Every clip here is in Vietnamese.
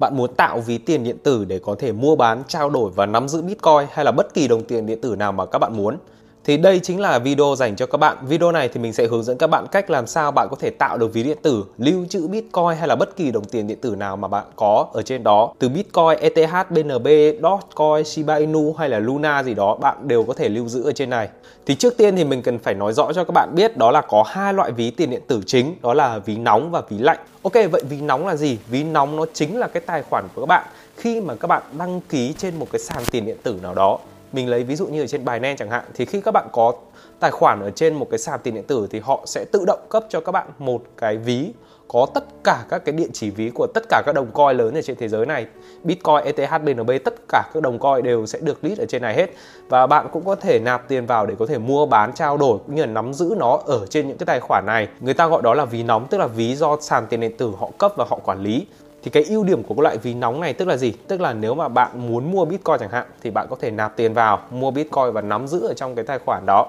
Bạn muốn tạo ví tiền điện tử để có thể mua bán, trao đổi và nắm giữ Bitcoin hay là bất kỳ đồng tiền điện tử nào mà các bạn muốn. Thì đây chính là video dành cho các bạn. Video này thì mình sẽ hướng dẫn các bạn cách làm sao bạn có thể tạo được ví điện tử, lưu trữ Bitcoin hay là bất kỳ đồng tiền điện tử nào mà bạn có ở trên đó. Từ Bitcoin, ETH, BNB, Dogecoin, Shiba Inu hay là Luna gì đó bạn đều có thể lưu giữ ở trên này. Thì trước tiên thì mình cần phải nói rõ cho các bạn biết đó là có hai loại ví tiền điện tử chính, đó là ví nóng và ví lạnh. Ok, vậy ví nóng là gì? Ví nóng nó chính là cái tài khoản của các bạn khi mà các bạn đăng ký trên một cái sàn tiền điện tử nào đó mình lấy ví dụ như ở trên Binance chẳng hạn thì khi các bạn có tài khoản ở trên một cái sàn tiền điện tử thì họ sẽ tự động cấp cho các bạn một cái ví có tất cả các cái địa chỉ ví của tất cả các đồng coin lớn ở trên thế giới này. Bitcoin, ETH, BNB tất cả các đồng coin đều sẽ được list ở trên này hết. Và bạn cũng có thể nạp tiền vào để có thể mua bán trao đổi cũng như là nắm giữ nó ở trên những cái tài khoản này. Người ta gọi đó là ví nóng tức là ví do sàn tiền điện tử họ cấp và họ quản lý thì cái ưu điểm của cái loại ví nóng này tức là gì? Tức là nếu mà bạn muốn mua bitcoin chẳng hạn thì bạn có thể nạp tiền vào mua bitcoin và nắm giữ ở trong cái tài khoản đó.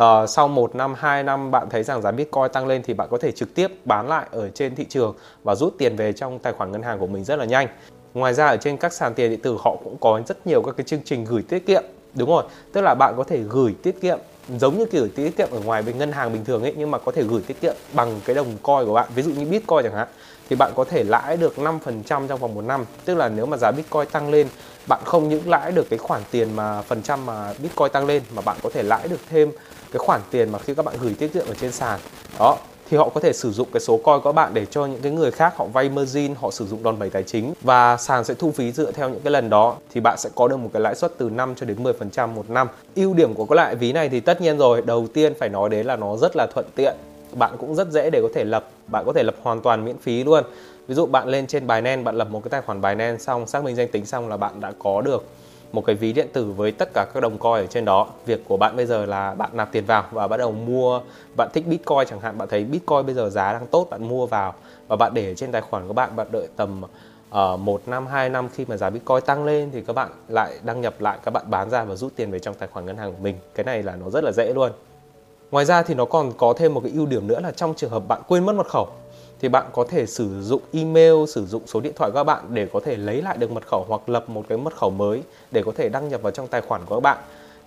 Uh, sau một năm 2 năm bạn thấy rằng giá bitcoin tăng lên thì bạn có thể trực tiếp bán lại ở trên thị trường và rút tiền về trong tài khoản ngân hàng của mình rất là nhanh. Ngoài ra ở trên các sàn tiền điện tử họ cũng có rất nhiều các cái chương trình gửi tiết kiệm đúng rồi. Tức là bạn có thể gửi tiết kiệm giống như kiểu tiết kiệm ở ngoài bên ngân hàng bình thường ấy, nhưng mà có thể gửi tiết kiệm bằng cái đồng coin của bạn. Ví dụ như bitcoin chẳng hạn, thì bạn có thể lãi được 5% trong vòng một năm. Tức là nếu mà giá bitcoin tăng lên, bạn không những lãi được cái khoản tiền mà phần trăm mà bitcoin tăng lên, mà bạn có thể lãi được thêm cái khoản tiền mà khi các bạn gửi tiết kiệm ở trên sàn. Đó thì họ có thể sử dụng cái số coin của bạn để cho những cái người khác họ vay margin, họ sử dụng đòn bẩy tài chính và sàn sẽ thu phí dựa theo những cái lần đó thì bạn sẽ có được một cái lãi suất từ 5 cho đến 10% một năm. Ưu điểm của cái loại ví này thì tất nhiên rồi, đầu tiên phải nói đến là nó rất là thuận tiện, bạn cũng rất dễ để có thể lập, bạn có thể lập hoàn toàn miễn phí luôn. Ví dụ bạn lên trên Binance, bạn lập một cái tài khoản Binance xong, xác minh danh tính xong là bạn đã có được một cái ví điện tử với tất cả các đồng coin ở trên đó. Việc của bạn bây giờ là bạn nạp tiền vào và bắt đầu mua. Bạn thích bitcoin chẳng hạn bạn thấy bitcoin bây giờ giá đang tốt bạn mua vào và bạn để trên tài khoản của bạn bạn đợi tầm uh, một năm hai năm khi mà giá bitcoin tăng lên thì các bạn lại đăng nhập lại các bạn bán ra và rút tiền về trong tài khoản ngân hàng của mình. Cái này là nó rất là dễ luôn. Ngoài ra thì nó còn có thêm một cái ưu điểm nữa là trong trường hợp bạn quên mất mật khẩu thì bạn có thể sử dụng email, sử dụng số điện thoại của các bạn để có thể lấy lại được mật khẩu hoặc lập một cái mật khẩu mới để có thể đăng nhập vào trong tài khoản của các bạn.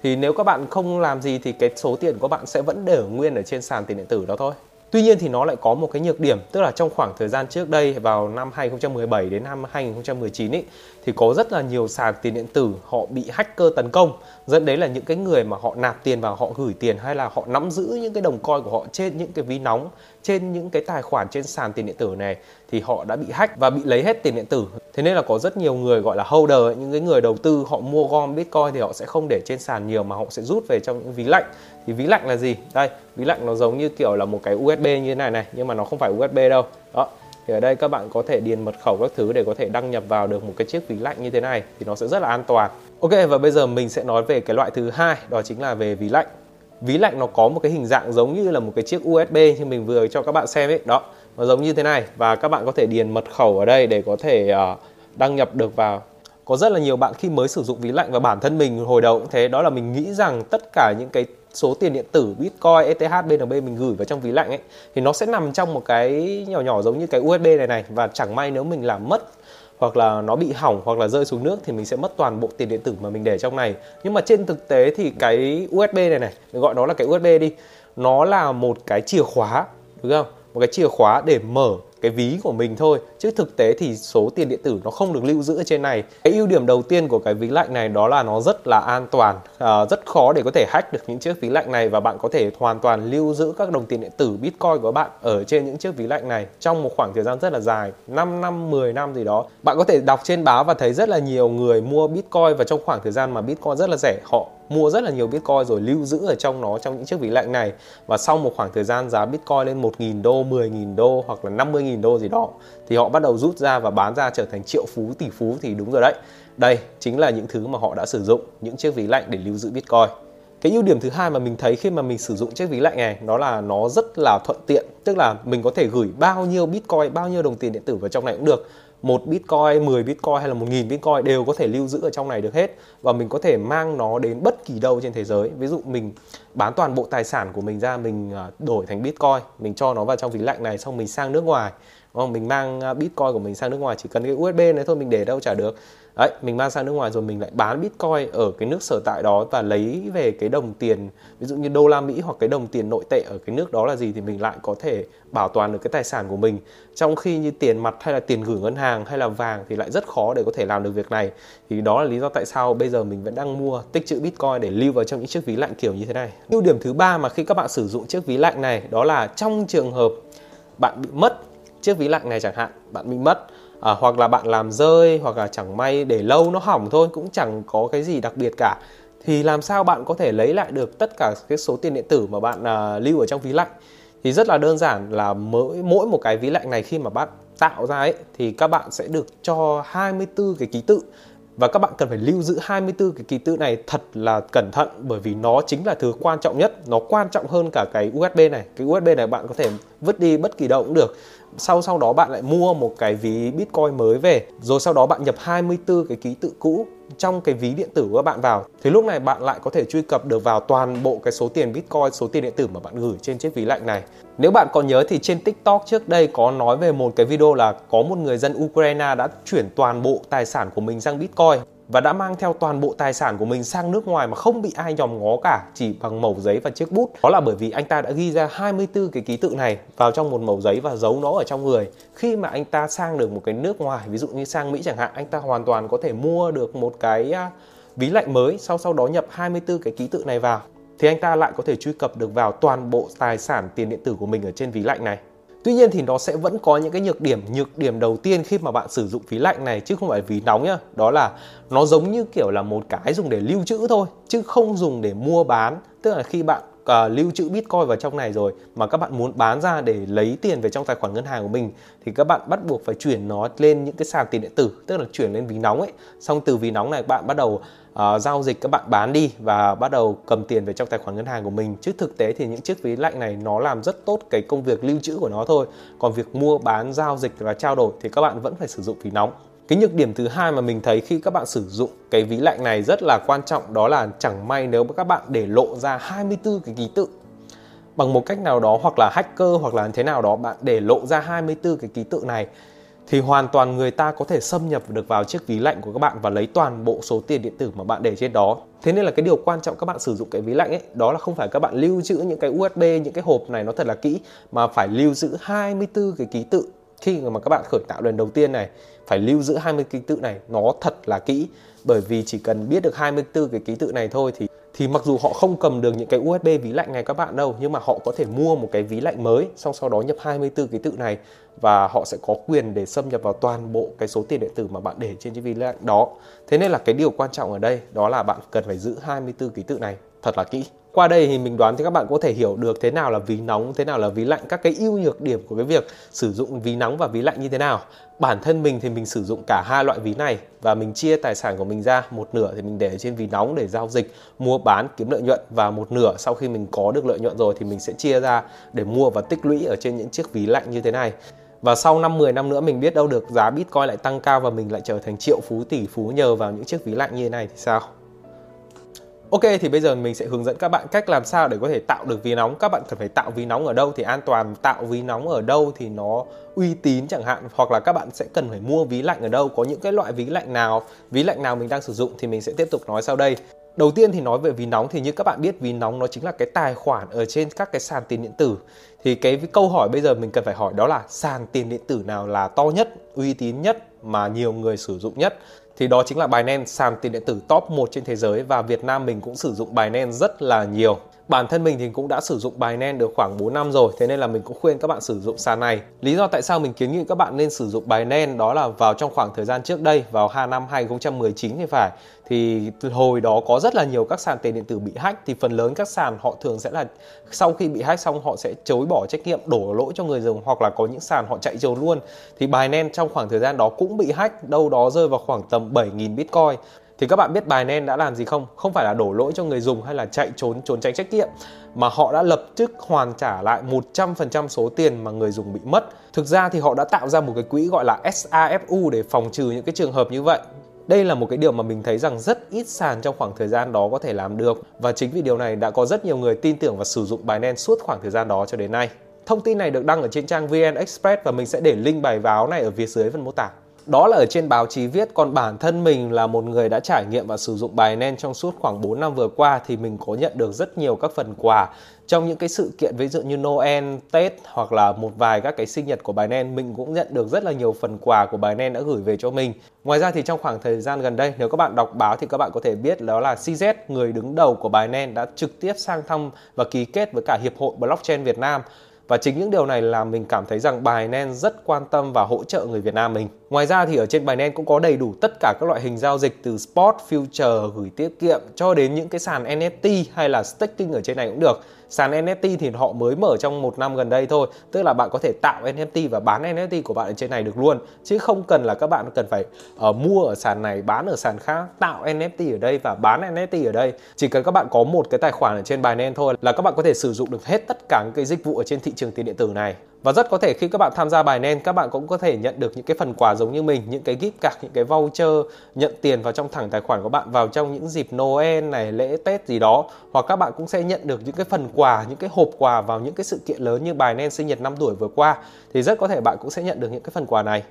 Thì nếu các bạn không làm gì thì cái số tiền của bạn sẽ vẫn để nguyên ở trên sàn tiền điện tử đó thôi. Tuy nhiên thì nó lại có một cái nhược điểm, tức là trong khoảng thời gian trước đây vào năm 2017 đến năm 2019 ý thì có rất là nhiều sàn tiền điện tử họ bị hacker tấn công, dẫn đến là những cái người mà họ nạp tiền vào họ gửi tiền hay là họ nắm giữ những cái đồng coin của họ trên những cái ví nóng, trên những cái tài khoản trên sàn tiền điện tử này thì họ đã bị hack và bị lấy hết tiền điện tử. Thế nên là có rất nhiều người gọi là holder, những cái người đầu tư họ mua gom Bitcoin thì họ sẽ không để trên sàn nhiều mà họ sẽ rút về trong những ví lạnh. Thì ví lạnh là gì? Đây ví lạnh nó giống như kiểu là một cái USB như thế này này nhưng mà nó không phải USB đâu. Đó thì ở đây các bạn có thể điền mật khẩu các thứ để có thể đăng nhập vào được một cái chiếc ví lạnh như thế này thì nó sẽ rất là an toàn. Ok và bây giờ mình sẽ nói về cái loại thứ hai đó chính là về ví lạnh. Ví lạnh nó có một cái hình dạng giống như là một cái chiếc USB như mình vừa cho các bạn xem ấy đó. Nó giống như thế này và các bạn có thể điền mật khẩu ở đây để có thể uh, đăng nhập được vào có rất là nhiều bạn khi mới sử dụng ví lạnh và bản thân mình hồi đầu cũng thế. Đó là mình nghĩ rằng tất cả những cái số tiền điện tử Bitcoin, ETH, BNB mình gửi vào trong ví lạnh ấy thì nó sẽ nằm trong một cái nhỏ nhỏ giống như cái USB này này. Và chẳng may nếu mình làm mất hoặc là nó bị hỏng hoặc là rơi xuống nước thì mình sẽ mất toàn bộ tiền điện tử mà mình để trong này. Nhưng mà trên thực tế thì cái USB này này mình gọi nó là cái USB đi nó là một cái chìa khóa đúng không? Một cái chìa khóa để mở cái ví của mình thôi chứ thực tế thì số tiền điện tử nó không được lưu giữ ở trên này. Cái ưu điểm đầu tiên của cái ví lạnh này đó là nó rất là an toàn. À, rất khó để có thể hack được những chiếc ví lạnh này và bạn có thể hoàn toàn lưu giữ các đồng tiền điện tử bitcoin của bạn ở trên những chiếc ví lạnh này trong một khoảng thời gian rất là dài 5 năm 10 năm gì đó. Bạn có thể đọc trên báo và thấy rất là nhiều người mua bitcoin và trong khoảng thời gian mà bitcoin rất là rẻ họ mua rất là nhiều Bitcoin rồi lưu giữ ở trong nó trong những chiếc ví lạnh này. Và sau một khoảng thời gian giá Bitcoin lên 1.000 đô, 10.000 đô hoặc là 50.000 đô gì đó thì họ bắt đầu rút ra và bán ra trở thành triệu phú, tỷ phú thì đúng rồi đấy. Đây chính là những thứ mà họ đã sử dụng những chiếc ví lạnh để lưu giữ Bitcoin. Cái ưu điểm thứ hai mà mình thấy khi mà mình sử dụng chiếc ví lạnh này đó là nó rất là thuận tiện, tức là mình có thể gửi bao nhiêu Bitcoin, bao nhiêu đồng tiền điện tử vào trong này cũng được. Một bitcoin 10 bitcoin hay là một nghìn bitcoin đều có thể lưu giữ ở trong này được hết. Và mình có thể mang nó đến bất kỳ đâu trên thế giới. Ví dụ mình bán toàn bộ tài sản của mình ra mình à, đổi thành bitcoin mình cho nó vào trong ví lạnh này xong mình sang nước ngoài đúng không? mình mang à, bitcoin của mình sang nước ngoài, chỉ cần cái usb này thôi, mình để đâu trả được. Đấy, mình mang sang nước ngoài rồi mình lại bán bitcoin ở cái nước sở tại đó và lấy về cái đồng tiền, ví dụ như đô la mỹ hoặc cái đồng tiền nội tệ ở cái nước đó là gì thì mình lại có thể bảo toàn được cái tài sản của mình. Trong khi như tiền mặt hay là tiền gửi ngân hàng hay là vàng thì lại rất khó để có thể làm được việc này. Thì đó là lý do tại sao bây giờ mình vẫn đang mua tích trữ bitcoin để lưu vào trong những chiếc ví lạnh kiểu như thế này. Ưu điểm thứ ba mà khi các bạn sử dụng chiếc ví lạnh này, đó là trong trường hợp bạn bị mất chiếc ví lạnh này chẳng hạn bạn bị mất. À, hoặc là bạn làm rơi hoặc là chẳng may để lâu nó hỏng thôi cũng chẳng có cái gì đặc biệt cả. Thì làm sao bạn có thể lấy lại được tất cả cái số tiền điện tử mà bạn à, lưu ở trong ví lạnh? Thì rất là đơn giản là mỗi mỗi một cái ví lạnh này khi mà bạn tạo ra ấy thì các bạn sẽ được cho 24 cái ký tự. Và các bạn cần phải lưu giữ 24 cái ký tự này thật là cẩn thận bởi vì nó chính là thứ quan trọng nhất nó quan trọng hơn cả cái USB này. Cái USB này bạn có thể vứt đi bất kỳ đâu cũng được sau sau đó bạn lại mua một cái ví Bitcoin mới về rồi sau đó bạn nhập 24 cái ký tự cũ trong cái ví điện tử của bạn vào thì lúc này bạn lại có thể truy cập được vào toàn bộ cái số tiền Bitcoin, số tiền điện tử mà bạn gửi trên chiếc ví lạnh này. Nếu bạn còn nhớ thì trên TikTok trước đây có nói về một cái video là có một người dân Ukraine đã chuyển toàn bộ tài sản của mình sang Bitcoin và đã mang theo toàn bộ tài sản của mình sang nước ngoài mà không bị ai nhòm ngó cả chỉ bằng mẩu giấy và chiếc bút. Đó là bởi vì anh ta đã ghi ra 24 cái ký tự này vào trong một mẩu giấy và giấu nó ở trong người. Khi mà anh ta sang được một cái nước ngoài, ví dụ như sang Mỹ chẳng hạn, anh ta hoàn toàn có thể mua được một cái à, ví lạnh mới sau sau đó nhập 24 cái ký tự này vào thì anh ta lại có thể truy cập được vào toàn bộ tài sản tiền điện tử của mình ở trên ví lạnh này. Tuy nhiên thì nó sẽ vẫn có những cái nhược điểm. Nhược điểm đầu tiên khi mà bạn sử dụng ví lạnh này chứ không phải ví nóng nhá, đó là nó giống như kiểu là một cái dùng để lưu trữ thôi chứ không dùng để mua bán. Tức là khi bạn uh, lưu trữ Bitcoin vào trong này rồi mà các bạn muốn bán ra để lấy tiền về trong tài khoản ngân hàng của mình thì các bạn bắt buộc phải chuyển nó lên những cái sàn tiền điện tử, tức là chuyển lên ví nóng ấy. Xong từ ví nóng này bạn bắt đầu uh, giao dịch các bạn bán đi và bắt đầu cầm tiền về trong tài khoản ngân hàng của mình. Chứ thực tế thì những chiếc ví lạnh này nó làm rất tốt cái công việc lưu trữ của nó thôi. Còn việc mua bán giao dịch và trao đổi thì các bạn vẫn phải sử dụng ví nóng cái nhược điểm thứ hai mà mình thấy khi các bạn sử dụng cái ví lạnh này rất là quan trọng, đó là chẳng may nếu các bạn để lộ ra 24 cái ký tự bằng một cách nào đó, hoặc là hacker, hoặc là thế nào đó, bạn để lộ ra 24 cái ký tự này, thì hoàn toàn người ta có thể xâm nhập được vào chiếc ví lạnh của các bạn và lấy toàn bộ số tiền điện tử mà bạn để trên đó. Thế nên là cái điều quan trọng các bạn sử dụng cái ví lạnh ấy, đó là không phải các bạn lưu trữ những cái USB những cái hộp này nó thật là kỹ, mà phải lưu giữ 24 cái ký tự khi mà các bạn khởi tạo lần đầu tiên này, phải lưu giữ 20 ký tự này, nó thật là kỹ bởi vì chỉ cần biết được 24 cái ký tự này thôi thì thì mặc dù họ không cầm được những cái USB ví lạnh này các bạn đâu, nhưng mà họ có thể mua một cái ví lạnh mới, xong sau đó nhập 24 ký tự này và họ sẽ có quyền để xâm nhập vào toàn bộ cái số tiền điện tử mà bạn để trên cái ví lạnh đó. Thế nên là cái điều quan trọng ở đây, đó là bạn cần phải giữ 24 ký tự này, thật là kỹ qua đây thì mình đoán thì các bạn có thể hiểu được thế nào là ví nóng, thế nào là ví lạnh, các cái ưu nhược điểm của cái việc sử dụng ví nóng và ví lạnh như thế nào bản thân mình thì mình sử dụng cả hai loại ví này và mình chia tài sản của mình ra, một nửa thì mình để trên ví nóng để giao dịch, mua bán, kiếm lợi nhuận và một nửa sau khi mình có được lợi nhuận rồi thì mình sẽ chia ra để mua và tích lũy ở trên những chiếc ví lạnh như thế này và sau năm 10 năm nữa mình biết đâu được giá Bitcoin lại tăng cao và mình lại trở thành triệu phú, tỷ phú nhờ vào những chiếc ví lạnh như thế này thì sao? Ok thì bây giờ mình sẽ hướng dẫn các bạn cách làm sao để có thể tạo được ví nóng. Các bạn cần phải tạo ví nóng ở đâu thì an toàn Tạo ví nóng ở đâu thì nó uy tín chẳng hạn. Hoặc là các bạn sẽ cần phải mua ví lạnh ở đâu Có những cái loại ví lạnh nào Ví lạnh nào mình đang sử dụng thì mình sẽ tiếp tục nói sau đây. Đầu tiên thì nói về ví nóng thì như các bạn biết ví nóng nó chính là cái tài khoản ở trên các cái sàn tiền điện tử. Thì cái câu hỏi bây giờ mình cần phải hỏi đó là sàn tiền điện tử nào là to nhất, uy tín nhất mà nhiều người sử dụng nhất? Thì đó chính là Binance, sàn tiền điện tử top 1 trên thế giới và Việt Nam mình cũng sử dụng Binance rất là nhiều. Bản thân mình thì cũng đã sử dụng Binance được khoảng 4 năm rồi, Thế nên là mình cũng khuyên các bạn sử dụng sàn này. Lý do tại sao mình kiến nghị các bạn nên sử dụng Binance Đó là vào trong khoảng thời gian trước đây, Vào năm 2019 thì phải. Thì hồi đó có rất là nhiều các sàn tiền điện tử bị hack, Thì phần lớn các sàn họ thường sẽ là Sau khi bị hack xong họ sẽ chối bỏ trách nhiệm, Đổ lỗi cho người dùng Hoặc là có những sàn họ chạy trốn luôn. Thì Binance trong khoảng thời gian đó cũng bị hack, Đâu đó rơi vào khoảng tầm 7.000 Bitcoin thì các bạn biết Binance đã làm gì không? Không phải là đổ lỗi cho người dùng hay là chạy trốn trốn tránh trách nhiệm, mà họ đã lập tức hoàn trả lại 100% số tiền mà người dùng bị mất. Thực ra thì họ đã tạo ra một cái quỹ gọi là SAFU để phòng trừ những cái trường hợp như vậy. Đây là một cái điều mà mình thấy rằng rất ít sàn trong khoảng thời gian đó có thể làm được và chính vì điều này đã có rất nhiều người tin tưởng và sử dụng Binance suốt khoảng thời gian đó cho đến nay. Thông tin này được đăng ở trên trang VN Express và mình sẽ để link bài báo này ở phía dưới phần mô tả đó là ở trên báo chí viết còn bản thân mình là một người đã trải nghiệm và sử dụng bài nen trong suốt khoảng 4 năm vừa qua thì mình có nhận được rất nhiều các phần quà trong những cái sự kiện ví dụ như Noel, Tết hoặc là một vài các cái sinh nhật của bài nen mình cũng nhận được rất là nhiều phần quà của bài nen đã gửi về cho mình. Ngoài ra thì trong khoảng thời gian gần đây nếu các bạn đọc báo thì các bạn có thể biết đó là CZ người đứng đầu của bài nen đã trực tiếp sang thăm và ký kết với cả hiệp hội blockchain Việt Nam và chính những điều này làm mình cảm thấy rằng Binance rất quan tâm và hỗ trợ người Việt Nam mình. Ngoài ra thì ở trên Binance cũng có đầy đủ tất cả các loại hình giao dịch từ spot, future, gửi tiết kiệm cho đến những cái sàn NFT hay là staking ở trên này cũng được. Sàn NFT thì họ mới mở trong một năm gần đây thôi, tức là bạn có thể tạo NFT và bán NFT của bạn ở trên này được luôn, chứ không cần là các bạn cần phải uh, mua ở sàn này, bán ở sàn khác, tạo NFT ở đây và bán NFT ở đây. Chỉ cần các bạn có một cái tài khoản ở trên Binance thôi là các bạn có thể sử dụng được hết tất cả những cái dịch vụ ở trên thị trường tiền điện tử này. Và rất có thể khi các bạn tham gia bài nen các bạn cũng có thể nhận được những cái phần quà giống như mình, những cái gift card, những cái voucher nhận tiền vào trong thẳng tài khoản của bạn vào trong những dịp Noel này, lễ Tết gì đó. Hoặc các bạn cũng sẽ nhận được những cái phần quà, những cái hộp quà vào những cái sự kiện lớn như bài nen sinh nhật năm tuổi vừa qua thì rất có thể bạn cũng sẽ nhận được những cái phần quà này.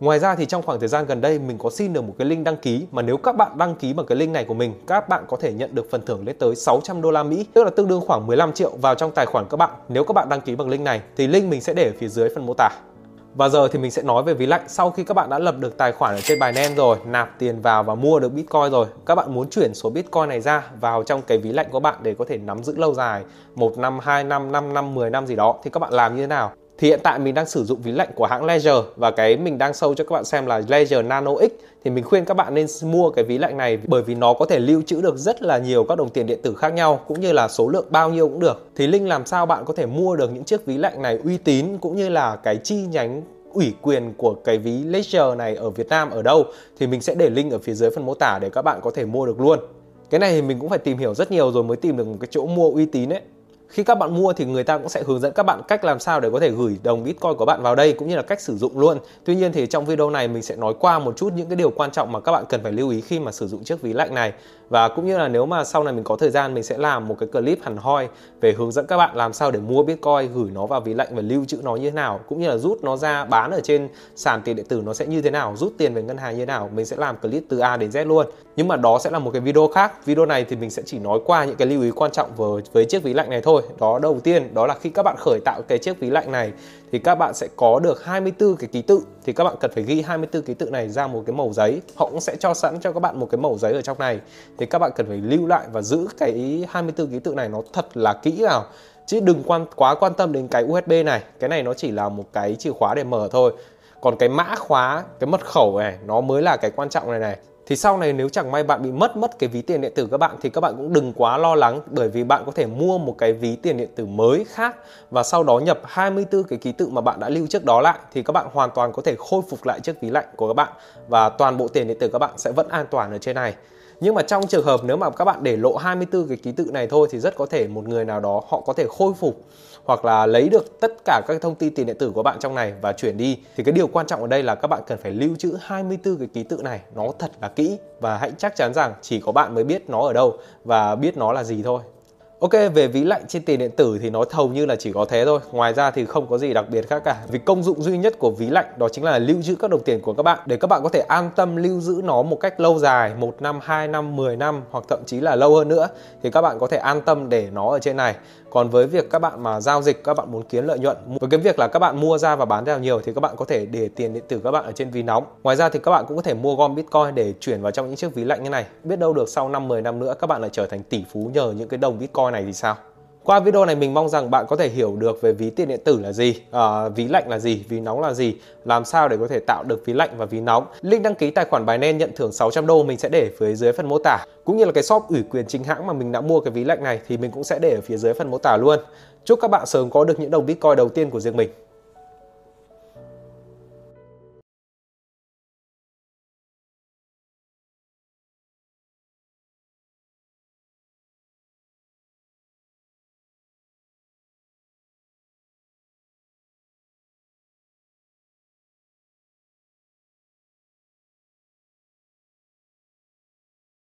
Ngoài ra thì trong khoảng thời gian gần đây mình có xin được một cái link đăng ký mà nếu các bạn đăng ký bằng cái link này của mình, các bạn có thể nhận được phần thưởng lên tới 600 đô la Mỹ, tức là tương đương khoảng 15 triệu vào trong tài khoản các bạn. Nếu các bạn đăng ký bằng link này thì link mình sẽ để ở phía dưới phần mô tả. Và giờ thì mình sẽ nói về ví lạnh sau khi các bạn đã lập được tài khoản ở trên Binance rồi, nạp tiền vào và mua được Bitcoin rồi. Các bạn muốn chuyển số Bitcoin này ra vào trong cái ví lạnh của bạn để có thể nắm giữ lâu dài, 1 năm, 2 năm, 5 năm, 10 năm gì đó thì các bạn làm như thế nào? Thì hiện tại mình đang sử dụng ví lạnh của hãng Ledger và cái mình đang sâu cho các bạn xem là Ledger Nano X. Thì mình khuyên các bạn nên mua cái ví lạnh này bởi vì nó có thể lưu trữ được rất là nhiều các đồng tiền điện tử khác nhau, cũng như là số lượng bao nhiêu cũng được. Thì link làm sao bạn có thể mua được những chiếc ví lạnh này uy tín cũng như là cái chi nhánh ủy quyền của cái ví Ledger này ở Việt Nam ở đâu? Thì mình sẽ để link ở phía dưới phần mô tả để các bạn có thể mua được luôn. Cái này thì mình cũng phải tìm hiểu rất nhiều rồi mới tìm được một cái chỗ mua uy tín ấy khi các bạn mua thì người ta cũng sẽ hướng dẫn các bạn cách làm sao để có thể gửi đồng bitcoin của bạn vào đây cũng như là cách sử dụng luôn. Tuy nhiên thì trong video này mình sẽ nói qua một chút những cái điều quan trọng mà các bạn cần phải lưu ý khi mà sử dụng chiếc ví lạnh này. Và cũng như là nếu mà sau này mình có thời gian mình sẽ làm một cái clip hẳn hoi về hướng dẫn các bạn làm sao để mua bitcoin gửi nó vào ví lạnh và lưu trữ nó như thế nào cũng như là rút nó ra bán ở trên sàn tiền điện tử nó sẽ như thế nào rút tiền về ngân hàng như thế nào mình sẽ làm clip từ A đến Z luôn. Nhưng mà đó sẽ là một cái video khác. Video này thì mình sẽ chỉ nói qua những cái lưu ý quan trọng với, với chiếc ví lạnh này thôi đó, đầu tiên, đó là khi các bạn khởi tạo cái chiếc ví lạnh này, thì các bạn sẽ có được 24 cái ký tự. Thì các bạn cần phải ghi 24 ký tự này ra một cái màu giấy. Họ cũng sẽ cho sẵn cho các bạn một cái màu giấy ở trong này. Thì các bạn cần phải lưu lại và giữ cái 24 ký tự này nó thật là kỹ vào. Chứ đừng quan, quá quan tâm đến cái USB này. Cái này nó chỉ là một cái chìa khóa để mở thôi. Còn cái mã khóa, cái mật khẩu này, nó mới là cái quan trọng này này thì sau này nếu chẳng may bạn bị mất mất cái ví tiền điện tử các bạn, thì các bạn cũng đừng quá lo lắng, bởi vì bạn có thể mua một cái ví tiền điện tử mới khác và sau đó nhập 24 cái ký tự mà bạn đã lưu trước đó lại, thì các bạn hoàn toàn có thể khôi phục lại chiếc ví lạnh của các bạn và toàn bộ tiền điện tử các bạn sẽ vẫn an toàn ở trên này nhưng mà trong trường hợp nếu mà các bạn để lộ 24 cái ký tự này thôi thì rất có thể một người nào đó họ có thể khôi phục hoặc là lấy được tất cả các thông tin tiền điện tử của bạn trong này và chuyển đi. Thì cái điều quan trọng ở đây là các bạn cần phải lưu trữ 24 cái ký tự này, nó thật là kỹ và hãy chắc chắn rằng chỉ có bạn mới biết nó ở đâu và biết nó là gì thôi. Ok, về ví lạnh trên tiền điện tử thì nó hầu như là chỉ có thế thôi. Ngoài ra thì không có gì đặc biệt khác cả. Vì công dụng duy nhất của ví lạnh đó chính là lưu trữ các đồng tiền của các bạn để các bạn có thể an tâm lưu giữ nó một cách lâu dài, một năm, 2 năm, 10 năm hoặc thậm chí là lâu hơn nữa thì các bạn có thể an tâm để nó ở trên này. Còn với việc các bạn mà giao dịch, các bạn muốn kiếm lợi nhuận, với cái việc là các bạn mua ra và bán ra nhiều thì các bạn có thể để tiền điện tử các bạn ở trên ví nóng. Ngoài ra thì các bạn cũng có thể mua gom Bitcoin để chuyển vào trong những chiếc ví lạnh như này. Biết đâu được sau 5 10 năm nữa, các bạn lại trở thành tỷ phú nhờ những cái đồng Bitcoin này thì sao? Qua video này mình mong rằng bạn có thể hiểu được về ví tiền điện tử là gì, à, ví lạnh là gì, ví nóng là gì, làm sao để có thể tạo được ví lạnh và ví nóng. Link đăng ký tài khoản Binance nhận thưởng 600 đô mình sẽ để phía dưới phần mô tả. Cũng như là cái shop ủy quyền chính hãng mà mình đã mua cái ví lạnh này thì mình cũng sẽ để ở phía dưới phần mô tả luôn. Chúc các bạn sớm có được những đồng Bitcoin đầu tiên của riêng mình.